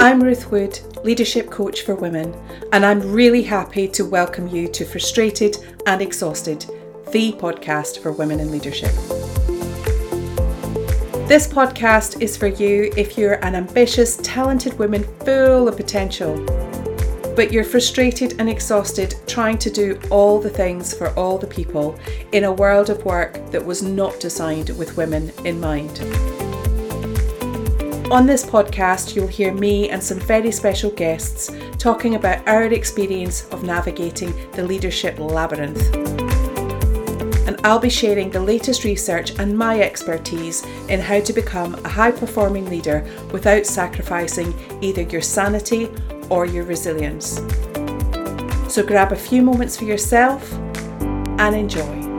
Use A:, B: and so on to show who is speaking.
A: I'm Ruth Wood, Leadership Coach for Women, and I'm really happy to welcome you to Frustrated and Exhausted, the podcast for women in leadership. This podcast is for you if you're an ambitious, talented woman full of potential, but you're frustrated and exhausted trying to do all the things for all the people in a world of work that was not designed with women in mind. On this podcast, you'll hear me and some very special guests talking about our experience of navigating the leadership labyrinth. And I'll be sharing the latest research and my expertise in how to become a high performing leader without sacrificing either your sanity or your resilience. So grab a few moments for yourself and enjoy.